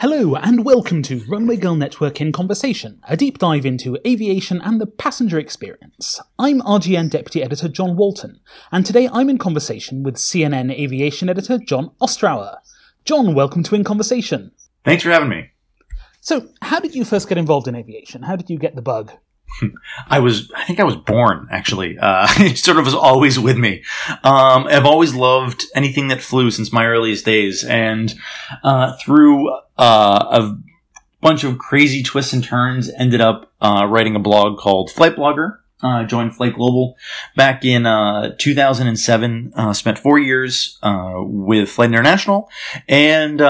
Hello and welcome to Runway Girl Network in Conversation, a deep dive into aviation and the passenger experience. I'm RGN Deputy Editor John Walton, and today I'm in conversation with CNN Aviation Editor John Ostrower. John, welcome to In Conversation. Thanks for having me. So, how did you first get involved in aviation? How did you get the bug? I was, I think I was born actually. Uh, it sort of was always with me. Um, I've always loved anything that flew since my earliest days, and uh, through uh, a bunch of crazy twists and turns, ended up uh, writing a blog called Flight Blogger. Uh, joined Flight Global back in uh, 2007. spent four years with Flight International, and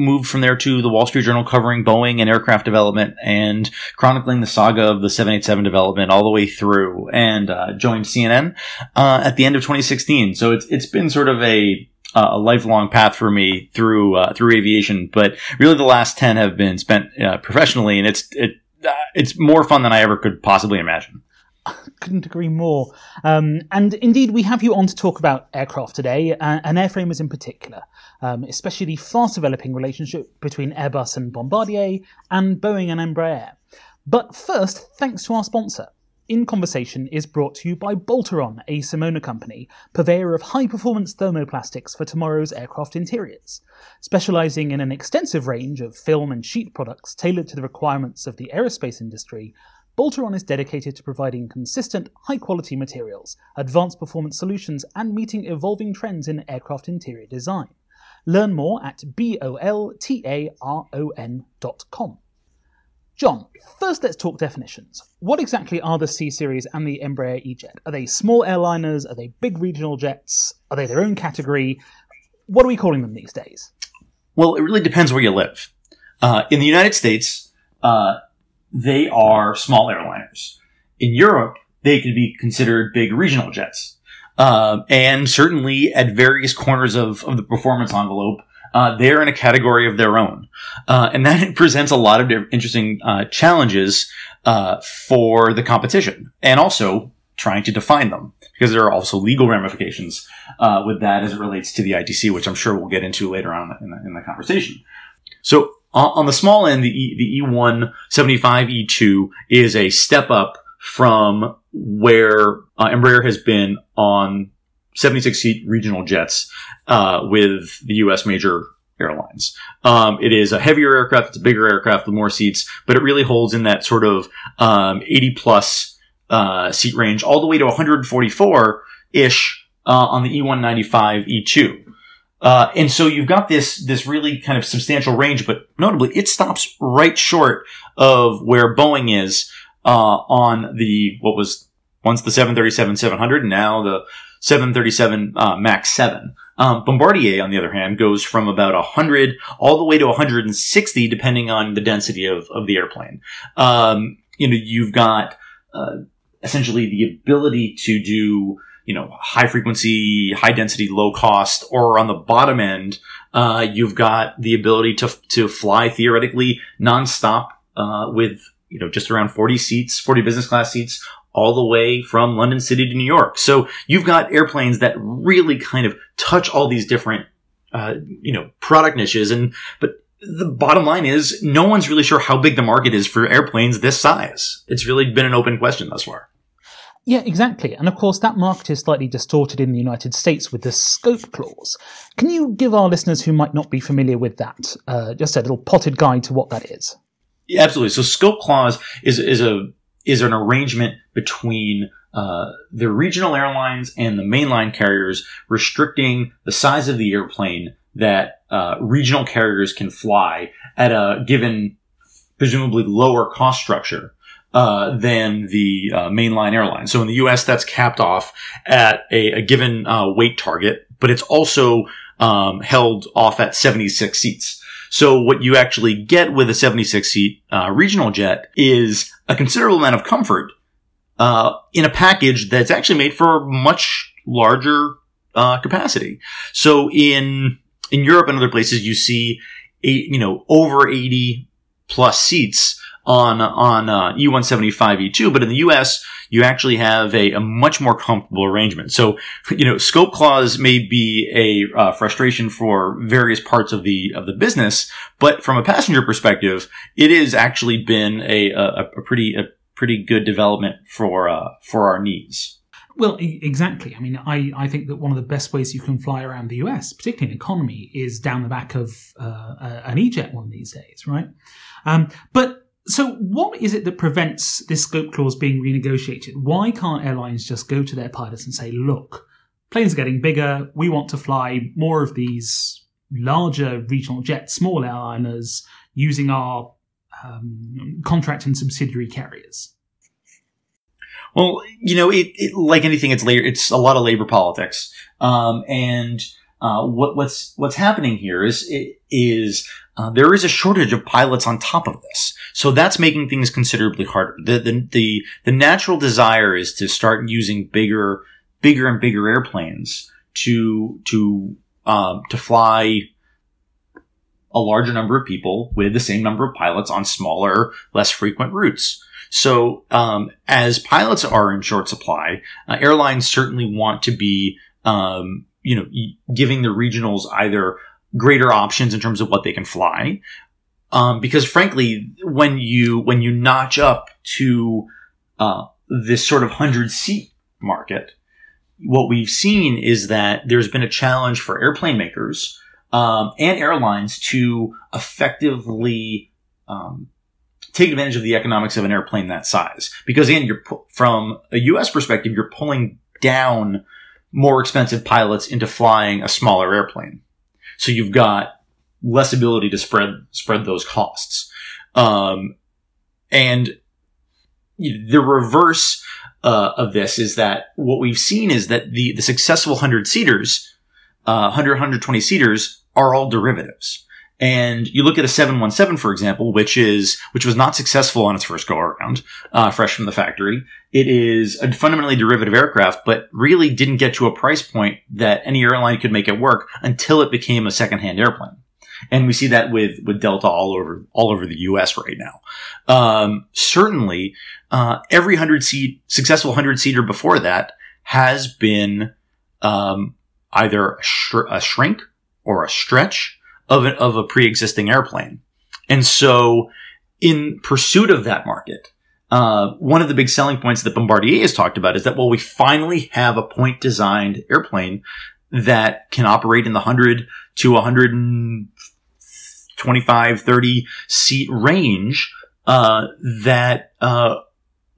moved from there to the Wall Street Journal covering Boeing and aircraft development and chronicling the saga of the 787 development all the way through and uh, joined CNN uh, at the end of 2016. So it's it's been sort of a a lifelong path for me through uh, through aviation, but really the last 10 have been spent uh, professionally and it's it uh, it's more fun than I ever could possibly imagine. Couldn't agree more. Um, and indeed, we have you on to talk about aircraft today, uh, and airframers in particular um, especially the fast developing relationship between Airbus and Bombardier and Boeing and Embraer. But first, thanks to our sponsor. In Conversation is brought to you by Boltaron, a Simona company, purveyor of high performance thermoplastics for tomorrow's aircraft interiors. Specializing in an extensive range of film and sheet products tailored to the requirements of the aerospace industry, Boltaron is dedicated to providing consistent, high quality materials, advanced performance solutions, and meeting evolving trends in aircraft interior design. Learn more at boltaron.com. John, first let's talk definitions. What exactly are the C Series and the Embraer E-Jet? Are they small airliners? Are they big regional jets? Are they their own category? What are we calling them these days? Well, it really depends where you live. Uh, in the United States, uh, they are small airliners. In Europe, they could be considered big regional jets. Uh, and certainly at various corners of, of the performance envelope, uh, they're in a category of their own. Uh, and that presents a lot of interesting uh, challenges uh, for the competition and also trying to define them because there are also legal ramifications uh, with that as it relates to the ITC, which I'm sure we'll get into later on in the, in the conversation. So on the small end, the, e, the E1 75 E2 is a step up from where uh, Embraer has been on 76 seat regional jets uh, with the U.S. major airlines. Um, it is a heavier aircraft, it's a bigger aircraft with more seats, but it really holds in that sort of um, 80 plus uh, seat range, all the way to 144 ish uh, on the E195 E2. Uh, and so you've got this this really kind of substantial range, but notably it stops right short of where Boeing is uh, on the what was once the 737-700, now the 737 uh, MAX 7. Um, Bombardier, on the other hand, goes from about 100 all the way to 160, depending on the density of, of the airplane. Um, you know, you've got uh, essentially the ability to do you know high frequency, high density, low cost, or on the bottom end, uh, you've got the ability to to fly theoretically nonstop uh, with you know, just around 40 seats, 40 business class seats, all the way from London City to New York. So you've got airplanes that really kind of touch all these different, uh, you know, product niches. And, but the bottom line is no one's really sure how big the market is for airplanes this size. It's really been an open question thus far. Yeah, exactly. And of course, that market is slightly distorted in the United States with the scope clause. Can you give our listeners who might not be familiar with that uh, just a little potted guide to what that is? Yeah, absolutely. So scope clause is is a is an arrangement between uh, the regional airlines and the mainline carriers, restricting the size of the airplane that uh, regional carriers can fly at a given, presumably lower cost structure. Uh, than the uh, mainline airline. So in the U.S., that's capped off at a, a given uh, weight target, but it's also um, held off at 76 seats. So what you actually get with a 76 seat uh, regional jet is a considerable amount of comfort uh, in a package that's actually made for much larger uh, capacity. So in in Europe and other places, you see, eight, you know, over 80 plus seats on on uh, E175 E2, but in the US you actually have a, a, much more comfortable arrangement. So you know, scope clause may be a uh, frustration for various parts of the of the business, but from a passenger perspective, it has actually been a a, a pretty a pretty good development for uh, for our needs. Well, exactly. I mean, I, I think that one of the best ways you can fly around the US, particularly in economy, is down the back of uh, an E-jet one these days, right? Um, but so, what is it that prevents this scope clause being renegotiated? Why can't airlines just go to their pilots and say, look, planes are getting bigger. We want to fly more of these larger regional jets, small airliners, using our um, contract and subsidiary carriers? Well, you know, it, it like anything, it's labor, it's a lot of labor politics. Um, and uh, what, what's what's happening here is is uh, there is a shortage of pilots on top of this, so that's making things considerably harder. The, the the the natural desire is to start using bigger bigger and bigger airplanes to to um, to fly a larger number of people with the same number of pilots on smaller, less frequent routes. So, um, as pilots are in short supply, uh, airlines certainly want to be, um, you know, giving the regionals either greater options in terms of what they can fly, um, because frankly, when you when you notch up to uh, this sort of hundred seat market, what we've seen is that there's been a challenge for airplane makers um, and airlines to effectively um, take advantage of the economics of an airplane that size. Because again, you're pu- from a U.S. perspective, you're pulling down more expensive pilots into flying a smaller airplane. So you've got less ability to spread spread those costs. Um, and the reverse uh, of this is that what we've seen is that the the successful hundred seaters, uh, 100 120 seaters are all derivatives. And you look at a 717, for example, which is, which was not successful on its first go around, uh, fresh from the factory. It is a fundamentally derivative aircraft, but really didn't get to a price point that any airline could make it work until it became a secondhand airplane. And we see that with, with Delta all over, all over the US right now. Um, certainly, uh, every hundred seat, successful hundred seater before that has been, um, either a, sh- a shrink or a stretch of, of a pre-existing airplane. And so in pursuit of that market, uh, one of the big selling points that Bombardier has talked about is that, well, we finally have a point designed airplane that can operate in the 100 to 125, 30 seat range, uh, that, uh,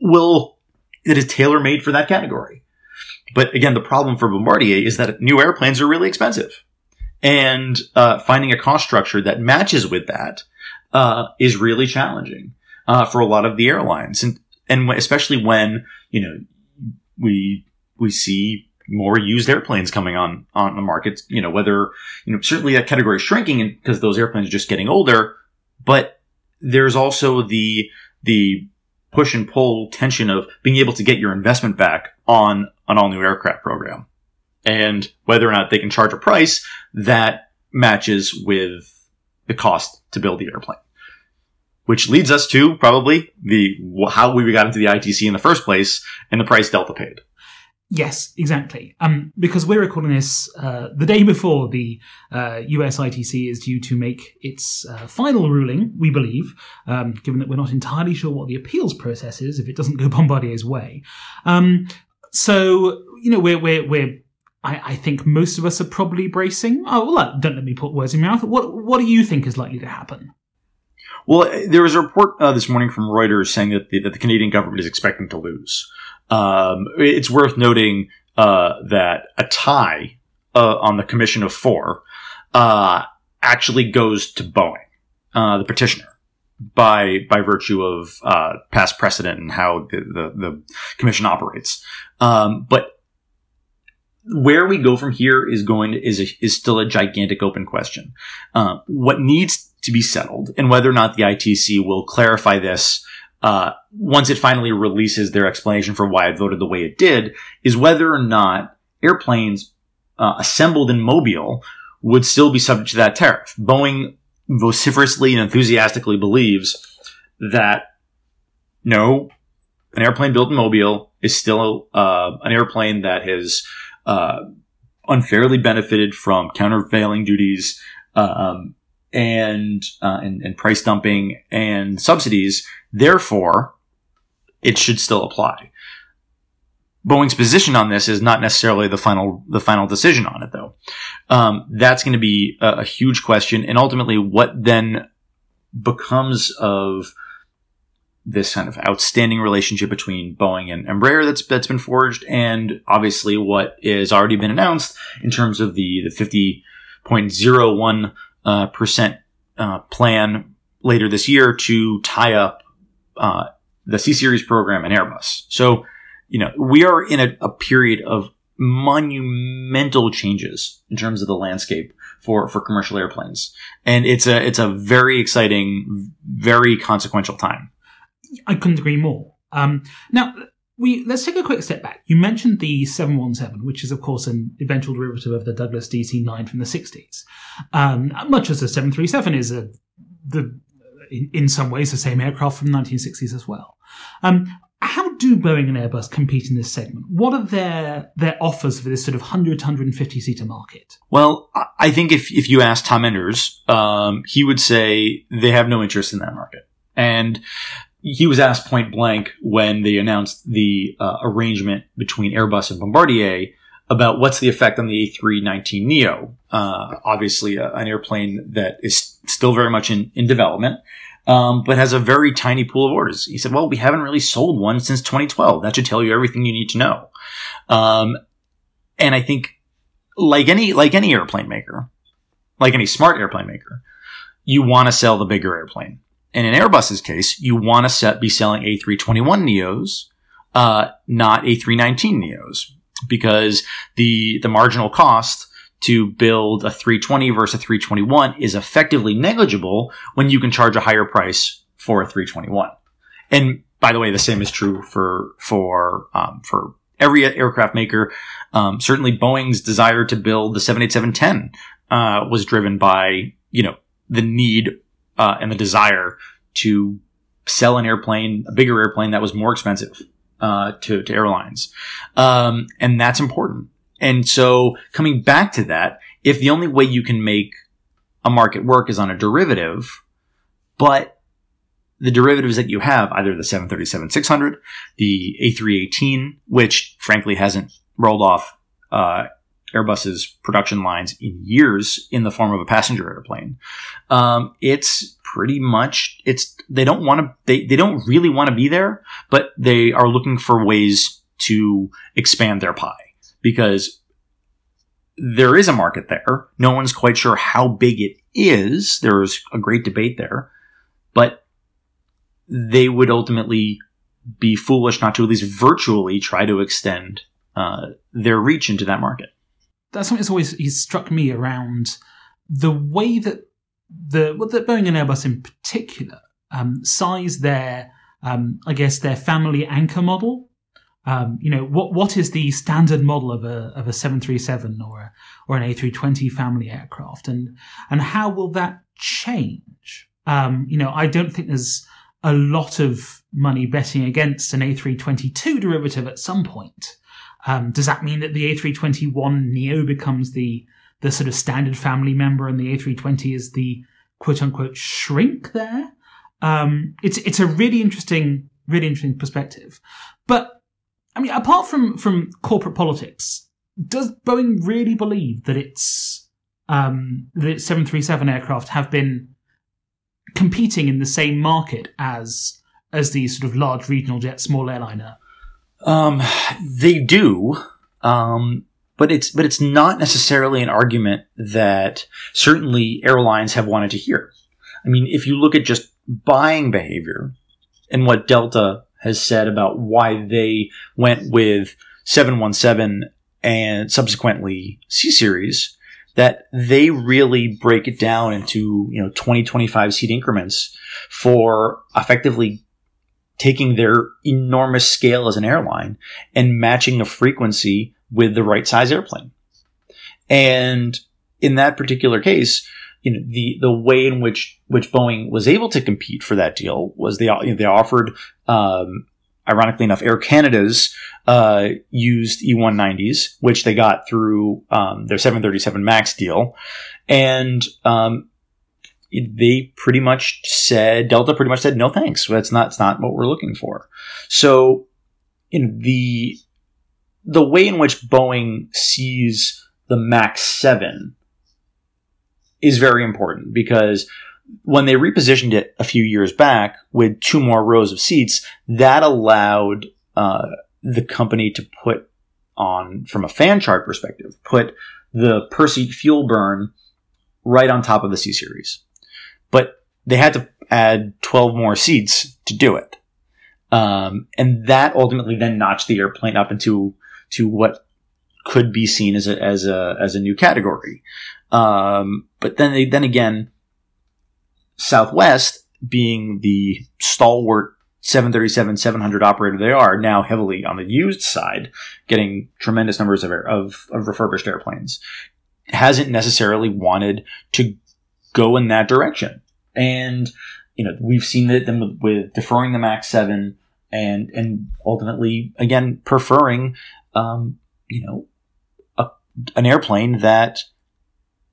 will, that is tailor made for that category. But again, the problem for Bombardier is that new airplanes are really expensive and uh, finding a cost structure that matches with that uh, is really challenging uh, for a lot of the airlines, and and especially when you know we we see more used airplanes coming on on the market. You know whether you know certainly that category is shrinking because those airplanes are just getting older, but there's also the the push and pull tension of being able to get your investment back on an all new aircraft program and whether or not they can charge a price that matches with the cost to build the airplane. Which leads us to probably the how we got into the ITC in the first place and the price Delta paid. Yes, exactly. Um, because we're recording this uh, the day before the uh, US ITC is due to make its uh, final ruling, we believe, um, given that we're not entirely sure what the appeals process is if it doesn't go Bombardier's way. Um, so, you know, we're, we're, we're I, I, think most of us are probably bracing. Oh, well, don't let me put words in your mouth. What What do you think is likely to happen? Well, there was a report uh, this morning from Reuters saying that the, that the Canadian government is expecting to lose. Um, it's worth noting uh, that a tie uh, on the Commission of Four uh, actually goes to Boeing, uh, the petitioner. By by virtue of uh, past precedent and how the, the, the commission operates, um, but where we go from here is going to, is a, is still a gigantic open question. Uh, what needs to be settled, and whether or not the ITC will clarify this uh, once it finally releases their explanation for why it voted the way it did, is whether or not airplanes uh, assembled in Mobile would still be subject to that tariff. Boeing vociferously and enthusiastically believes that no, an airplane built in Mobile is still uh, an airplane that has uh, unfairly benefited from countervailing duties um, and, uh, and and price dumping and subsidies. Therefore, it should still apply. Boeing's position on this is not necessarily the final the final decision on it, though. Um, that's going to be a, a, huge question, and ultimately, what then becomes of this kind of outstanding relationship between Boeing and Embraer that's that's been forged, and obviously what is already been announced in terms of the the fifty point zero one uh, percent uh, plan later this year to tie up uh, the C series program and Airbus. So you know, we are in a, a period of monumental changes in terms of the landscape for, for commercial airplanes. And it's a, it's a very exciting, very consequential time. I couldn't agree more. Um, now, we let's take a quick step back. You mentioned the 717, which is of course an eventual derivative of the Douglas DC-9 from the 60s. Um, much as the 737 is a the in, in, some ways the same aircraft from the 1960s as well. Um, how do Boeing and Airbus compete in this segment? What are their their offers for this sort of 100 to 150 seater market? Well, I think if if you ask Tom Enders, um, he would say they have no interest in that market. And he was asked point blank when they announced the uh, arrangement between Airbus and Bombardier about what's the effect on the A319neo. Uh, obviously, uh, an airplane that is still very much in, in development um, but has a very tiny pool of orders. He said, well, we haven't really sold one since 2012. That should tell you everything you need to know. Um, and I think like any, like any airplane maker, like any smart airplane maker, you want to sell the bigger airplane. And in Airbus's case, you want to set, be selling A321 Neos, uh, not A319 Neos, because the, the marginal cost to build a 320 versus a 321 is effectively negligible when you can charge a higher price for a 321. And by the way, the same is true for for um, for every aircraft maker. Um, certainly, Boeing's desire to build the 787-10 uh, was driven by you know the need uh, and the desire to sell an airplane, a bigger airplane that was more expensive uh, to to airlines, um, and that's important. And so coming back to that, if the only way you can make a market work is on a derivative, but the derivatives that you have, either the 737-600, the A318, which frankly hasn't rolled off uh, Airbus's production lines in years in the form of a passenger airplane. Um, it's pretty much it's they don't want to they, they don't really want to be there, but they are looking for ways to expand their pie because there is a market there. No one's quite sure how big it is. There's a great debate there, but they would ultimately be foolish not to at least virtually try to extend uh, their reach into that market. That's something that's always struck me around the way that the well, that Boeing and Airbus in particular um, size their, um, I guess, their family anchor model um, you know, what what is the standard model of a of a 737 or a, or an A320 family aircraft, and and how will that change? Um, you know, I don't think there's a lot of money betting against an A322 derivative at some point. Um, does that mean that the A321 Neo becomes the the sort of standard family member, and the A320 is the quote unquote shrink there? Um, it's it's a really interesting, really interesting perspective, but I mean, apart from from corporate politics, does Boeing really believe that its um, that its seven three seven aircraft have been competing in the same market as as these sort of large regional jet small airliner? Um, they do, um, but it's but it's not necessarily an argument that certainly airlines have wanted to hear. I mean, if you look at just buying behavior and what Delta has said about why they went with 717 and subsequently C series that they really break it down into, you know, 20, 25 seat increments for effectively taking their enormous scale as an airline and matching the frequency with the right size airplane. And in that particular case, you know, the, the way in which, which Boeing was able to compete for that deal was they, you know, they offered, um, ironically enough, Air Canada's, uh, used E190s, which they got through, um, their 737 MAX deal. And, um, they pretty much said Delta pretty much said no thanks. That's not it's not what we're looking for. So, in the the way in which Boeing sees the Max Seven is very important because when they repositioned it a few years back with two more rows of seats, that allowed uh, the company to put on, from a fan chart perspective, put the per seat fuel burn right on top of the C series. They had to add 12 more seats to do it. Um, and that ultimately then notched the airplane up into to what could be seen as a as a as a new category. Um, but then they, then again, Southwest being the stalwart 737 700 operator they are now heavily on the used side, getting tremendous numbers of, air, of, of refurbished airplanes, hasn't necessarily wanted to go in that direction. And you know we've seen that them with, with deferring the Max Seven and and ultimately again preferring um, you know a, an airplane that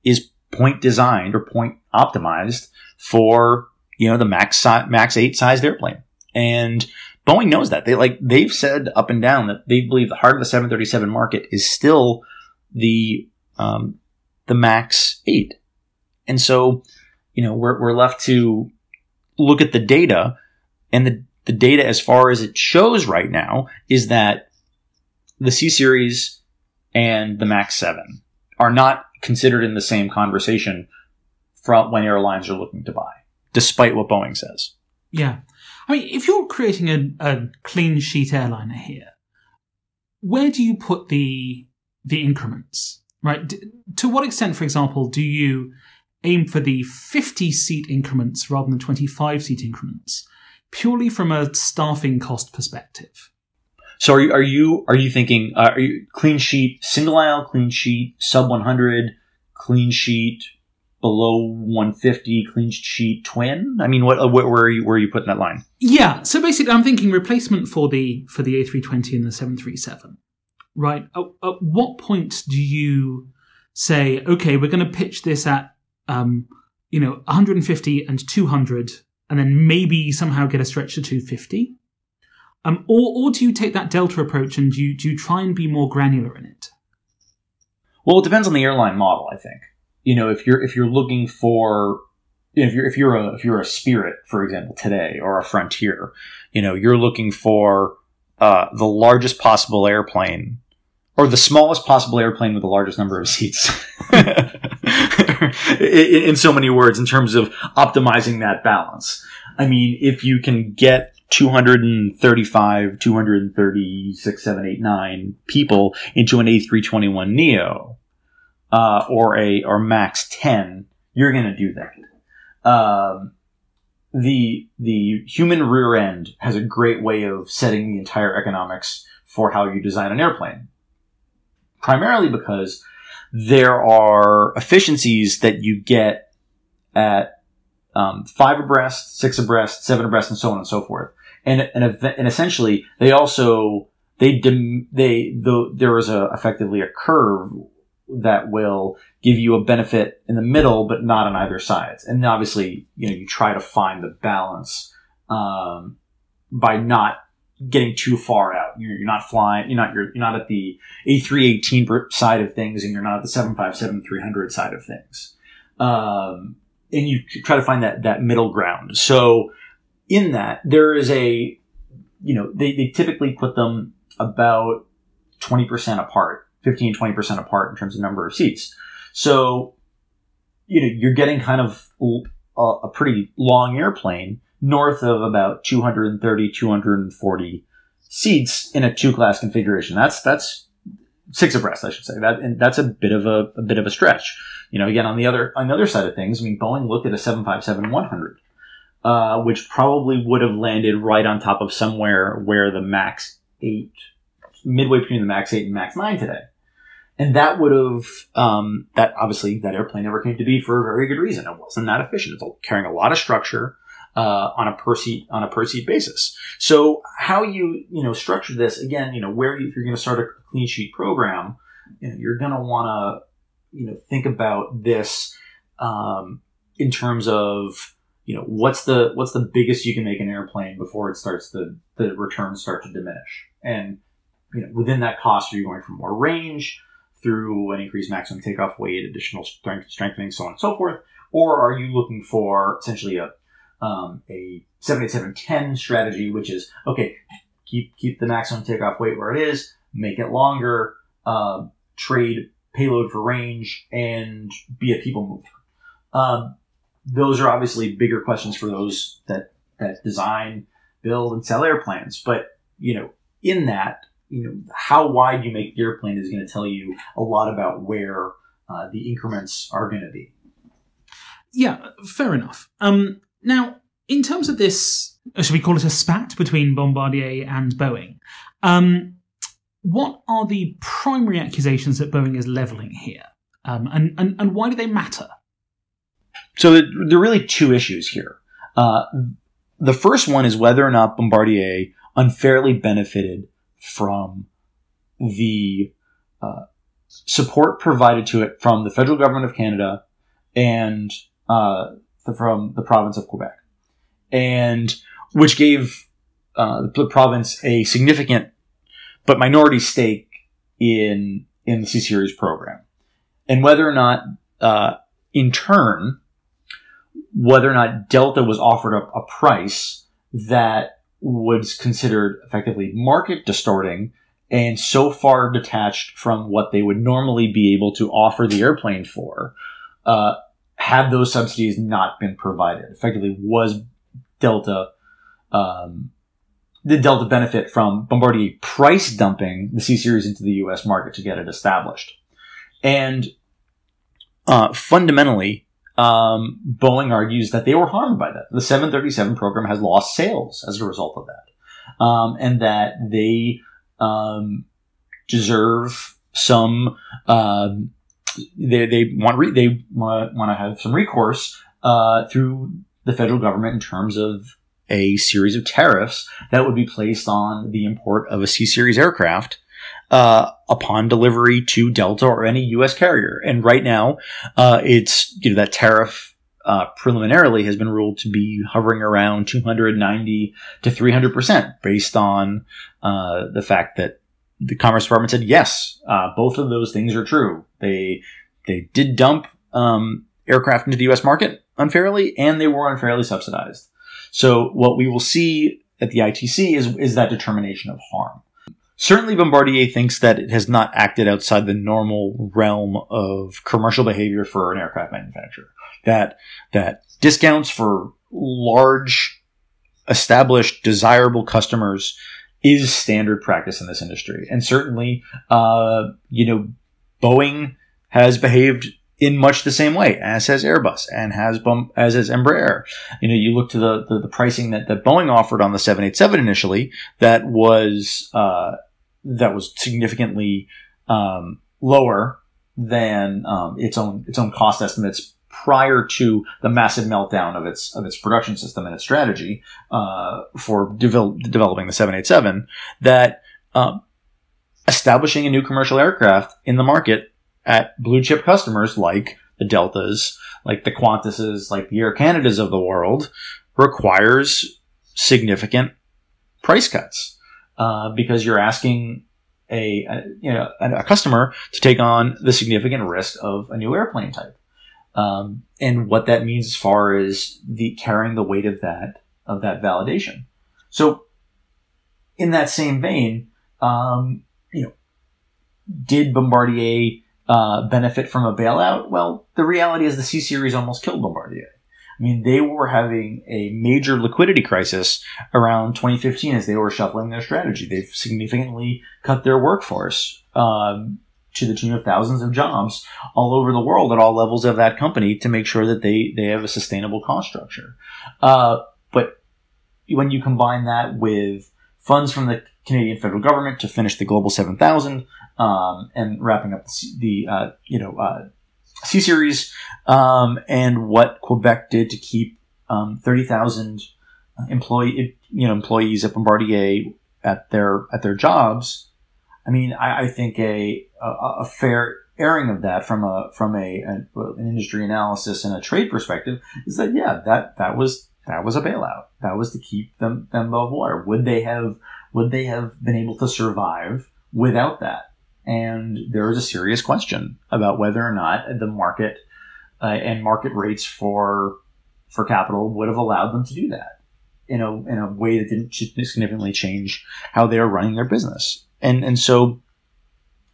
is point designed or point optimized for you know the max si- max eight sized airplane. And Boeing knows that. They like they've said up and down that they believe the heart of the 737 market is still the um, the max eight. And so you know we're, we're left to look at the data and the the data as far as it shows right now is that the C series and the Max 7 are not considered in the same conversation from when airlines are looking to buy, despite what Boeing says. Yeah. I mean, if you're creating a, a clean sheet airliner here, where do you put the the increments? Right? D- to what extent, for example, do you aim for the 50 seat increments rather than 25 seat increments, purely from a staffing cost perspective? So are you are you are you thinking uh, are you clean sheet single aisle clean sheet sub 100 clean sheet below 150 clean sheet twin? I mean, what, uh, what where are you where are you putting that line? Yeah, so basically, I'm thinking replacement for the for the A320 and the 737. Right. At, at what point do you say, okay, we're going to pitch this at um, you know 150 and 200, and then maybe somehow get a stretch to 250? Um, or, or do you take that delta approach and do you, do you try and be more granular in it? Well, it depends on the airline model. I think you know if you're if you're looking for if you're if you're a if you're a Spirit, for example, today or a Frontier, you know you're looking for uh, the largest possible airplane or the smallest possible airplane with the largest number of seats. in, so many words, in terms of optimizing that balance. I mean, if you can get 235, 236, 7, 8, 9 people into an A321 Neo, uh, or a, or max 10, you're going to do that. Um, the, the human rear end has a great way of setting the entire economics for how you design an airplane. Primarily because there are efficiencies that you get at um, five abreast, six abreast, seven abreast, and so on and so forth and and, and essentially they also they dem, they the, there is a effectively a curve that will give you a benefit in the middle, but not on either sides. And obviously, you know, you try to find the balance um, by not getting too far out. You're, you're, not flying. You're not. You're, you're not at the A318 side of things, and you're not at the 757 300 side of things. Um, and you try to find that that middle ground. So in that there is a, you know, they, they typically put them about 20% apart, 15, 20% apart in terms of number of seats. So, you know, you're getting kind of a, a pretty long airplane north of about 230, 240 seats in a two class configuration. That's, that's six abreast, I should say. That, and that's a bit of a, a bit of a stretch. You know, again, on the other, on the other side of things, I mean, Boeing looked at a 757 100 uh, which probably would have landed right on top of somewhere where the Max 8, midway between the Max 8 and Max 9 today. and that would have um, that obviously that airplane never came to be for a very good reason. It wasn't that efficient. It's carrying a lot of structure uh, on a per seat on a per seat basis. So how you you know structure this again, you know, where you, if you're going to start a clean sheet program, you know, you're going to want to you know think about this um, in terms of you know what's the what's the biggest you can make an airplane before it starts the the returns start to diminish and you know within that cost are you going for more range through an increased maximum takeoff weight additional strength strengthening so on and so forth or are you looking for essentially a um, a 787-10 strategy, which is okay, keep keep the maximum takeoff weight where it is, make it longer, uh, trade payload for range, and be a people mover. Um, those are obviously bigger questions for those that that design, build, and sell airplanes. But you know, in that, you know, how wide you make the airplane is going to tell you a lot about where uh, the increments are going to be. Yeah, fair enough. Um, now, in terms of this, should we call it a spat between Bombardier and Boeing? Um, what are the primary accusations that Boeing is leveling here? Um, and, and, and why do they matter? So there are really two issues here. Uh, the first one is whether or not Bombardier unfairly benefited from the uh, support provided to it from the federal government of Canada and uh, from the province of Quebec, and which gave uh, the province a significant but minority stake in in the C series program, and whether or not, uh, in turn, whether or not Delta was offered a, a price that was considered effectively market distorting and so far detached from what they would normally be able to offer the airplane for, uh, had those subsidies not been provided. Effectively, was Delta um, did Delta benefit from Bombardier price dumping the C series into the U.S. market to get it established? And uh, fundamentally, um, Boeing argues that they were harmed by that. The 737 program has lost sales as a result of that, um, and that they um, deserve some um, they, they want re- they want to have some recourse uh, through the federal government in terms of a series of tariffs that would be placed on the import of a C series aircraft uh, upon delivery to Delta or any U.S. carrier. And right now, uh, it's you know that tariff uh, preliminarily has been ruled to be hovering around 290 to 300 percent, based on uh, the fact that the Commerce Department said yes, uh, both of those things are true. They they did dump um, aircraft into the U.S. market unfairly, and they were unfairly subsidized. So what we will see at the ITC is is that determination of harm. Certainly, Bombardier thinks that it has not acted outside the normal realm of commercial behavior for an aircraft manufacturer. That that discounts for large, established, desirable customers is standard practice in this industry. And certainly, uh, you know, Boeing has behaved in much the same way as has Airbus and has as has Embraer. You know, you look to the, the, the, pricing that, that Boeing offered on the 787 initially that was, uh, that was significantly, um, lower than, um, its own, its own cost estimates prior to the massive meltdown of its of its production system and its strategy uh, for developing the 787 that um, establishing a new commercial aircraft in the market at blue chip customers like the Deltas, like the Qantases, like the Air Canadas of the world requires significant price cuts uh, because you're asking a, a, you know a, a customer to take on the significant risk of a new airplane type um, and what that means as far as the carrying the weight of that of that validation. So, in that same vein, um, you know, did Bombardier uh, benefit from a bailout? Well, the reality is the C series almost killed Bombardier. I mean, they were having a major liquidity crisis around 2015 as they were shuffling their strategy. They've significantly cut their workforce. Um, to the tune of thousands of jobs all over the world at all levels of that company to make sure that they, they have a sustainable cost structure. Uh, but when you combine that with funds from the Canadian federal government to finish the Global 7000 um, and wrapping up the, the uh, you know uh, C series, um, and what Quebec did to keep um, 30,000 employee you know employees at Bombardier at their at their jobs. I mean, I, I think a, a, a fair airing of that from a from a, an industry analysis and a trade perspective is that yeah that that was that was a bailout. That was to keep them them above water. Would they have would they have been able to survive without that? And there is a serious question about whether or not the market uh, and market rates for for capital would have allowed them to do that in a in a way that didn't significantly change how they are running their business. And and so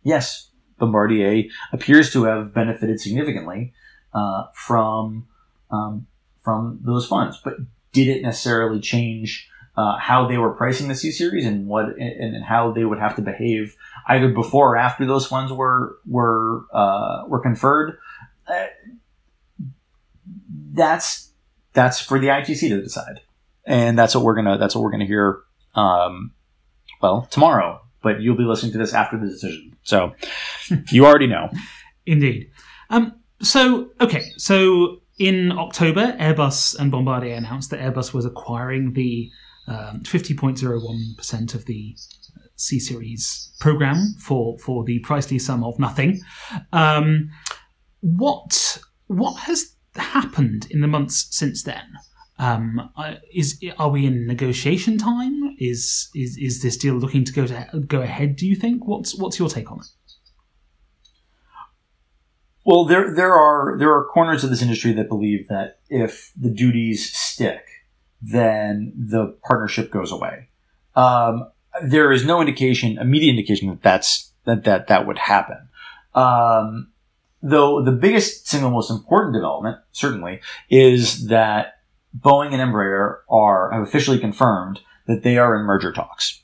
yes Bombardier appears to have benefited significantly uh, from um, from those funds, but did it necessarily change uh, how they were pricing the C series and what and, and, how they would have to behave either before or after those funds were were uh, were conferred? Uh, that's that's for the ITC to decide, and that's what we're gonna that's what we're gonna hear. Um, well, tomorrow but you'll be listening to this after the decision. So you already know. Indeed. Um, so, okay, so in October, Airbus and Bombardier announced that Airbus was acquiring the um, 50.01% of the C Series program for, for the pricely sum of nothing. Um, what what has happened in the months since then? Um, is are we in negotiation time? Is is is this deal looking to go to go ahead? Do you think? What's what's your take on it? Well, there there are there are corners of this industry that believe that if the duties stick, then the partnership goes away. Um, there is no indication, immediate indication that that's that that that would happen. Um, though the biggest single most important development, certainly, is that Boeing and Embraer are have officially confirmed that they are in merger talks.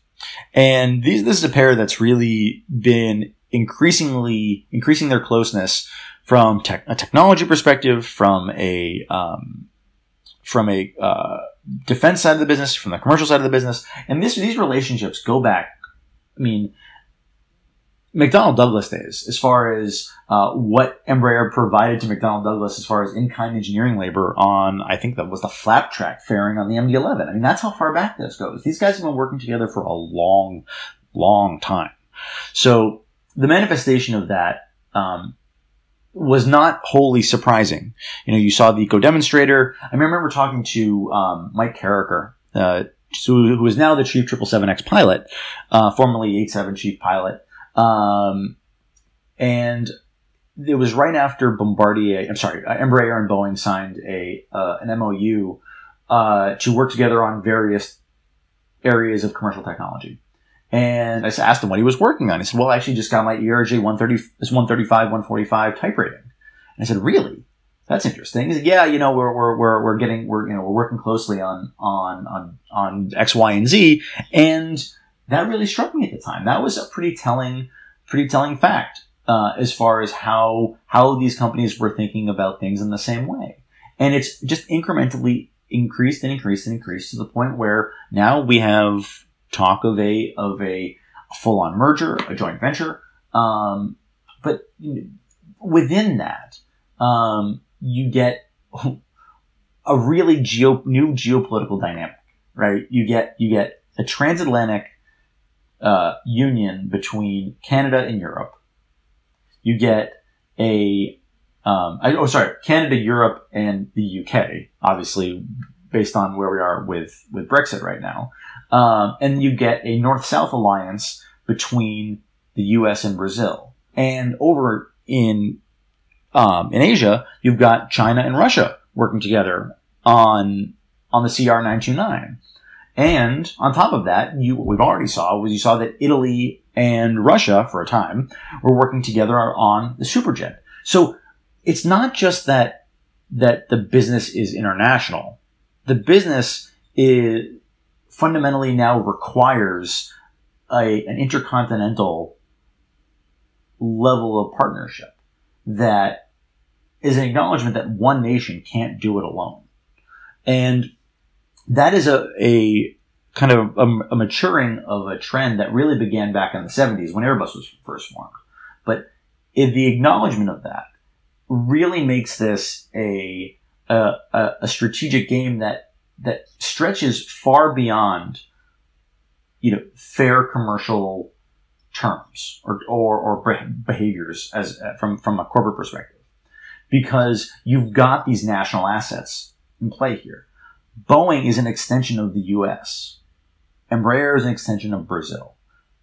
And these, this is a pair that's really been increasingly increasing their closeness from tech, a technology perspective, from a um, from a uh, defense side of the business, from the commercial side of the business, and this, these relationships go back. I mean, McDonnell Douglas days, as far as uh, what Embraer provided to McDonnell Douglas as far as in kind engineering labor on, I think that was the flap track fairing on the MD 11. I mean, that's how far back this goes. These guys have been working together for a long, long time. So the manifestation of that um, was not wholly surprising. You know, you saw the eco demonstrator. I remember talking to um, Mike Carriker, uh, who is now the chief 777X pilot, uh, formerly 87 chief pilot. Um, and it was right after Bombardier, I'm sorry, uh, Embraer and Boeing signed a uh, an MOU uh, to work together on various areas of commercial technology. And I asked him what he was working on. He said, "Well, I actually just got my ERJ 130, this 135, 145 type rating." And I said, "Really? That's interesting." He said, "Yeah, you know, we're, we're, we're, we're getting, we're, you know, we're working closely on, on, on, on X, Y, and Z. And that really struck me at the time. That was a pretty telling, pretty telling fact uh, as far as how how these companies were thinking about things in the same way, and it's just incrementally increased and increased and increased to the point where now we have talk of a of a full on merger, a joint venture, um, but within that, um, you get a really geo, new geopolitical dynamic, right? You get you get a transatlantic uh, union between Canada and Europe. You get a, um, I, oh, sorry, Canada, Europe, and the UK, obviously, based on where we are with, with Brexit right now. Um, and you get a north-south alliance between the US and Brazil. And over in, um, in Asia, you've got China and Russia working together on, on the CR 929. And on top of that, you, what we've already saw was you saw that Italy and Russia, for a time, were working together on the Superjet. So it's not just that, that the business is international. The business is fundamentally now requires a, an intercontinental level of partnership that is an acknowledgement that one nation can't do it alone. And that is a, a kind of a, a, maturing of a trend that really began back in the 70s when Airbus was first formed. But the acknowledgement of that really makes this a, a, a strategic game that, that stretches far beyond, you know, fair commercial terms or, or, or behaviors as from, from a corporate perspective. Because you've got these national assets in play here. Boeing is an extension of the US. Embraer is an extension of Brazil.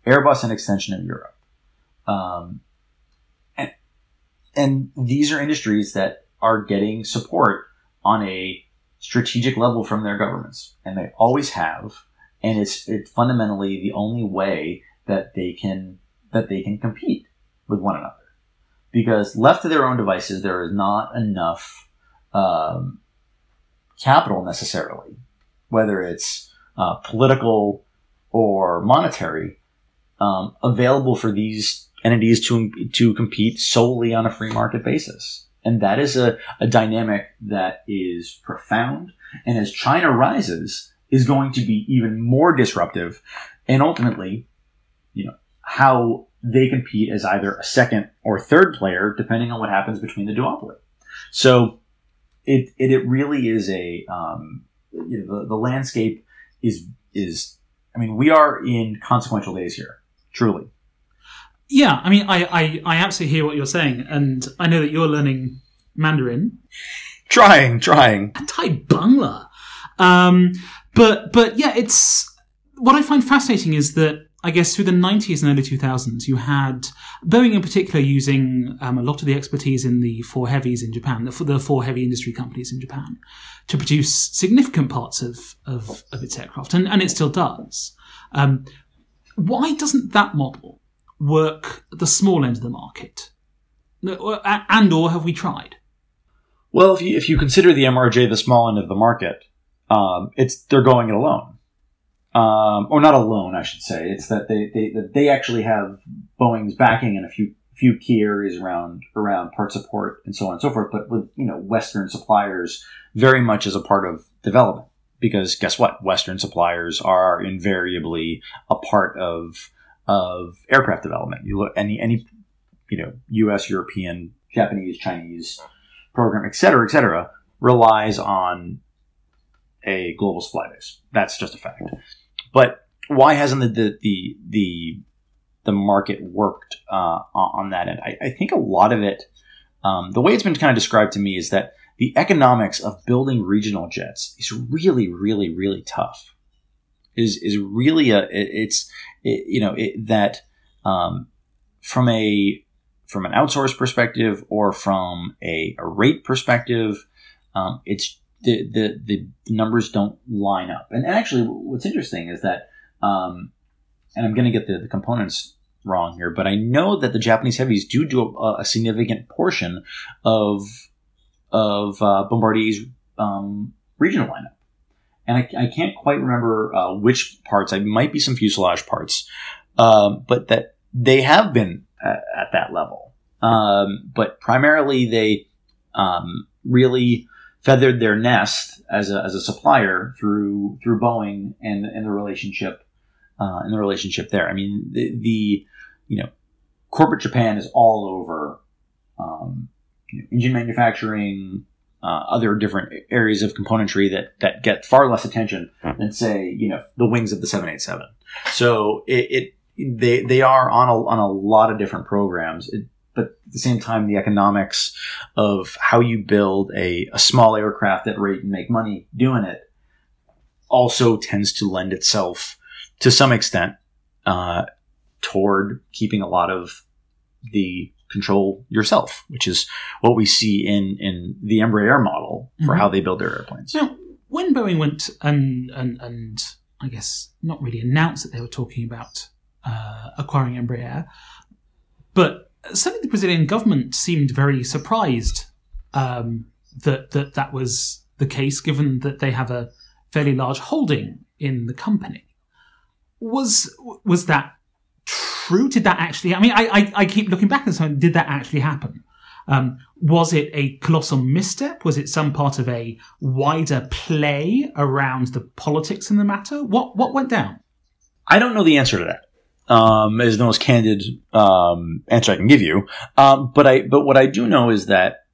Airbus an extension of Europe. Um, and, and these are industries that are getting support on a strategic level from their governments, and they always have. And it's it's fundamentally the only way that they can that they can compete with one another, because left to their own devices, there is not enough um, capital necessarily, whether it's uh, political or monetary, um, available for these entities to to compete solely on a free market basis. And that is a, a dynamic that is profound. And as China rises, is going to be even more disruptive. And ultimately, you know, how they compete as either a second or third player, depending on what happens between the duopoly. So it, it, it really is a, um, you know, the, the landscape is, is, I mean, we are in consequential days here, truly. Yeah, I mean, I, I, I absolutely hear what you're saying, and I know that you're learning Mandarin. Trying, trying. Thai Bangla. Um, but, but yeah, it's, what I find fascinating is that I guess through the 90s and early 2000s, you had Boeing in particular using um, a lot of the expertise in the four heavies in Japan, the, the, four heavy industry companies in Japan, to produce significant parts of, of, of its aircraft, and, and it still does. Um, why doesn't that model work at the small end of the market? And or have we tried? Well, if you, if you consider the MRJ the small end of the market, um, it's they're going it alone um, or not alone, I should say. It's that they, they that they actually have Boeing's backing in a few few key areas around around part support and so on and so forth. But with you know Western suppliers very much as a part of development, because guess what? Western suppliers are invariably a part of of aircraft development. You look any any you know U.S., European, Japanese, Chinese program, et cetera, et cetera, relies on a global supply base. That's just a fact. But why hasn't the the the the, the market worked uh, on that end? I, I, think a lot of it, um, the way it's been kind of described to me, is that the economics of building regional jets is really, really, really tough. Is is really a it, it's it, you know it, that um, from a from an outsource perspective or from a, a rate perspective, um, it's the, the, the numbers don't line up. And actually, what's interesting is that, um, and I'm going to get the, the, components wrong here, but I know that the Japanese heavies do do a, a significant portion of of uh, Bombardier's um, regional lineup. And I, I can't quite remember uh, which parts. I might be some fuselage parts, um, but that they have been at, at that level. Um, but primarily, they um, really feathered their nest as a, as a supplier through through Boeing and and the relationship uh, and the relationship there. I mean, the, the you know corporate Japan is all over um, you know, engine manufacturing, uh, other different areas of componentry that that get far less attention than say you know the wings of the 787. So it, it they they are on a on a lot of different programs. It, but at the same time, the economics of how you build a, a small aircraft at rate and make money doing it also tends to lend itself to some extent uh, toward keeping a lot of the control yourself, which is what we see in in the Embraer model for mm-hmm. how they build their airplanes. Now, when Boeing went and and and I guess not really announced that they were talking about uh, acquiring Embraer, but certainly the Brazilian government seemed very surprised um, that that that was the case, given that they have a fairly large holding in the company. Was was that true? Did that actually? I mean, I I, I keep looking back and saying, did that actually happen? Um, was it a colossal misstep? Was it some part of a wider play around the politics in the matter? What what went down? I don't know the answer to that. Um, is the most candid um, answer I can give you. Um, but I but what I do know is that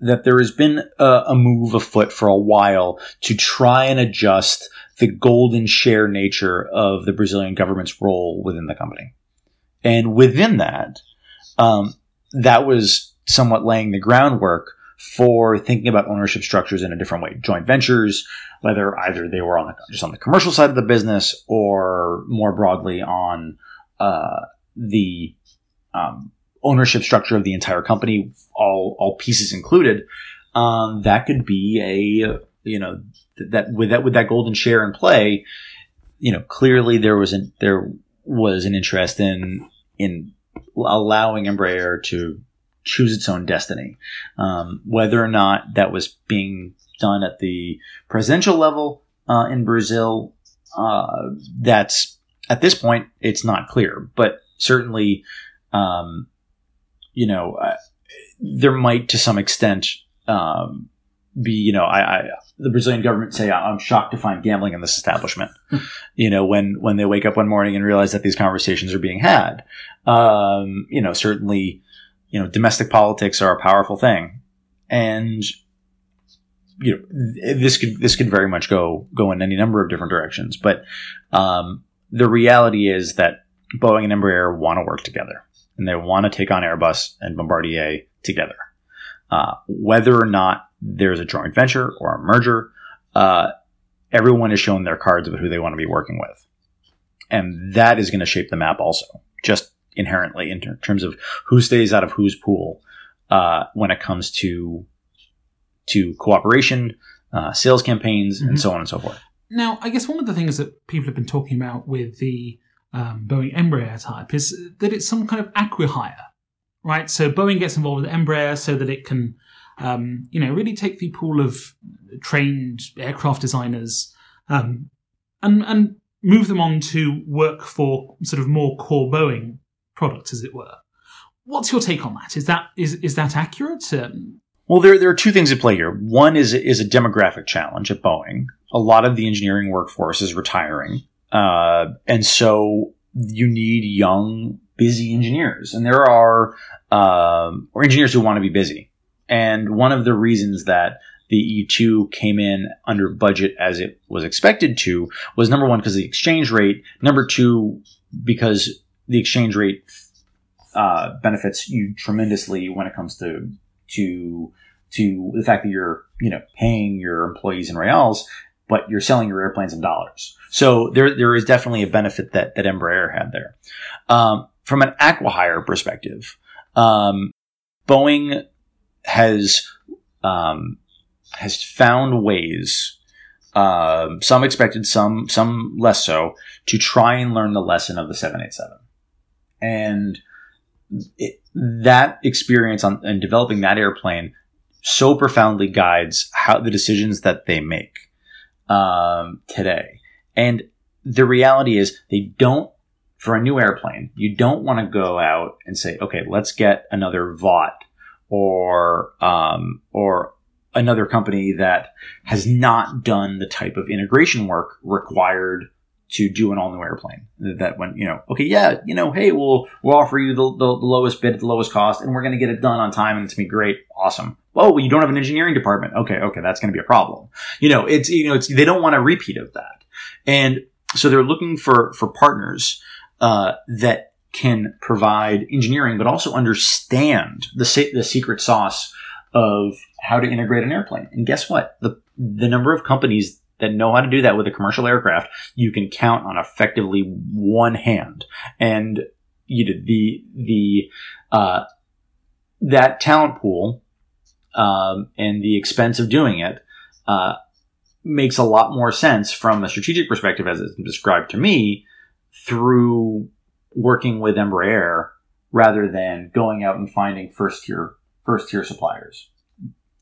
that there has been a, a move afoot for a while to try and adjust the golden share nature of the Brazilian government's role within the company. And within that, um, that was somewhat laying the groundwork for thinking about ownership structures in a different way. Joint ventures, whether either they were on the, just on the commercial side of the business or more broadly on uh, the um, ownership structure of the entire company, all all pieces included. Um, that could be a you know that with that with that golden share in play, you know clearly there was an there was an interest in in allowing Embraer to choose its own destiny. Um, whether or not that was being done at the presidential level uh, in Brazil, uh, that's at this point it's not clear. But certainly, um, you know, uh, there might to some extent um, be, you know, I, I, the Brazilian government say I'm shocked to find gambling in this establishment. you know, when when they wake up one morning and realize that these conversations are being had. Um, you know, certainly you know, domestic politics are a powerful thing, and you know, this could this could very much go go in any number of different directions. But um, the reality is that Boeing and Embraer want to work together, and they want to take on Airbus and Bombardier together. Uh, whether or not there's a joint venture or a merger, uh, everyone has shown their cards about who they want to be working with, and that is going to shape the map also. Just inherently in terms of who stays out of whose pool uh, when it comes to to cooperation, uh, sales campaigns, mm-hmm. and so on and so forth. Now, I guess one of the things that people have been talking about with the um, Boeing Embraer type is that it's some kind of acquihire, right? So Boeing gets involved with Embraer so that it can, um, you know, really take the pool of trained aircraft designers um, and and move them on to work for sort of more core Boeing products, as it were. What's your take on that? Is that is is that accurate? Um, well, there there are two things at play here. One is is a demographic challenge at Boeing. A lot of the engineering workforce is retiring, uh, and so you need young, busy engineers, and there are um, or engineers who want to be busy. And one of the reasons that the E2 came in under budget as it was expected to was number one because the exchange rate. Number two because the exchange rate uh, benefits you tremendously when it comes to to to the fact that you're you know paying your employees in reals, but you're selling your airplanes in dollars. So there there is definitely a benefit that that Embraer had there. Um, from an acquihire perspective, um, Boeing has um, has found ways. Uh, some expected, some some less so, to try and learn the lesson of the 787 and it, that experience on and developing that airplane so profoundly guides how the decisions that they make um, today. And the reality is, they don't for a new airplane. You don't want to go out and say, okay, let's get another Vought or um, or another company that has not done the type of integration work required to do an all new airplane. That when you know, okay, yeah, you know, hey, we'll we'll offer you the, the, the lowest bid at the lowest cost, and we're going to get it done on time, and it's gonna be great, awesome. Oh, well, you don't have an engineering department. Okay, okay, that's going to be a problem. You know, it's you know, it's they don't want a repeat of that, and so they're looking for for partners uh, that can provide engineering, but also understand the the secret sauce of how to integrate an airplane. And guess what? The the number of companies that know how to do that with a commercial aircraft, you can count on effectively one hand. And you did the the uh, that talent pool um, and the expense of doing it uh, makes a lot more sense from a strategic perspective, as it's described to me, through working with Embraer rather than going out and finding first tier first tier suppliers.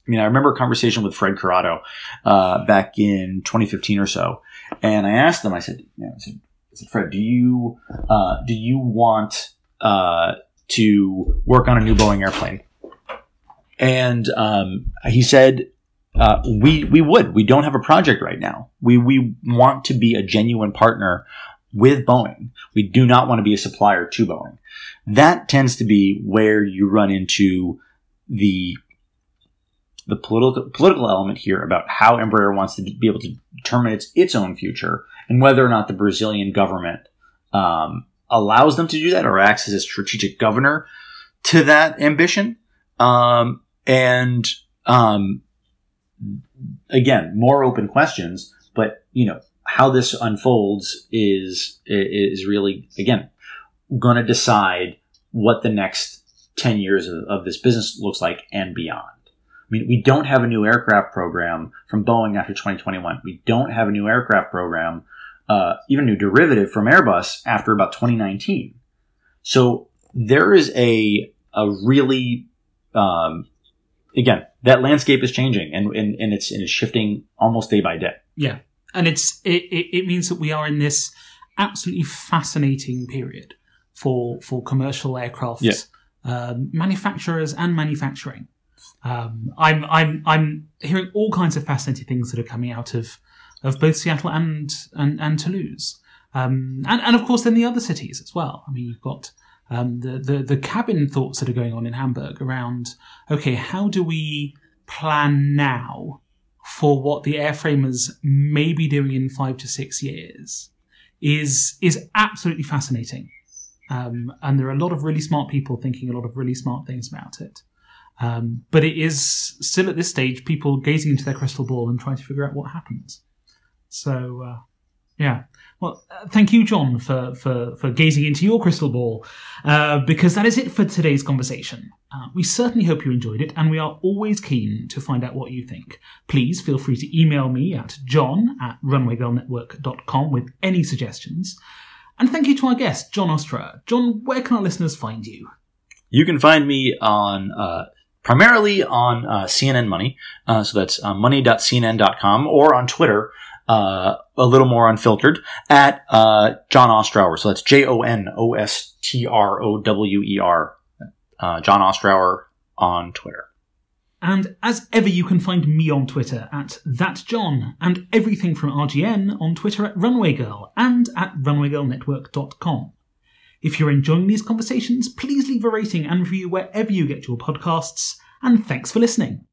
I mean, I remember a conversation with Fred Curado uh, back in 2015 or so, and I asked him. I said, you know, I said, I said Fred, do you uh, do you want uh, to work on a new Boeing airplane? and um, he said, uh, "We we would. We don't have a project right now. We we want to be a genuine partner with Boeing. We do not want to be a supplier to Boeing. That tends to be where you run into the the political political element here about how Embraer wants to be able to determine its its own future and whether or not the Brazilian government um, allows them to do that or acts as a strategic governor to that ambition. Um, and um, again, more open questions, but you know how this unfolds is is really again going to decide what the next ten years of, of this business looks like and beyond. Mean, we don't have a new aircraft program from Boeing after 2021. We don't have a new aircraft program, uh, even a new derivative from Airbus after about 2019. So there is a a really um, again that landscape is changing and, and, and it's and it's shifting almost day by day. Yeah, and it's it, it, it means that we are in this absolutely fascinating period for for commercial aircraft Yeah. um, manufacturers and manufacturing. Um, I'm I'm I'm hearing all kinds of fascinating things that are coming out of of both Seattle and and, and Toulouse, um, and and of course then the other cities as well. I mean, you've got um, the, the the cabin thoughts that are going on in Hamburg around okay, how do we plan now for what the airframers may be doing in five to six years is is absolutely fascinating. Um, and there are a lot of really smart people thinking a lot of really smart things about it. Um, but it is still at this stage people gazing into their crystal ball and trying to figure out what happens. So, uh, yeah. Well, uh, thank you, John, for, for, for gazing into your crystal ball, uh, because that is it for today's conversation. Uh, we certainly hope you enjoyed it, and we are always keen to find out what you think. Please feel free to email me at john at runwaygirlnetwork.com with any suggestions. And thank you to our guest, Jon Ostrower. John, where can our listeners find you? You can find me on uh, primarily on uh, CNN Money, uh, so that's uh, money.cnn.com, or on Twitter, uh, a little more unfiltered at uh, Jon Ostrower. So that's J O N O S T R O W E R, uh, Jon Ostrower on Twitter. And as ever, you can find me on Twitter at thatjohn and everything from RGN on Twitter at Runway Girl and at runwaygirlnetwork.com. If you're enjoying these conversations, please leave a rating and review wherever you get your podcasts, and thanks for listening.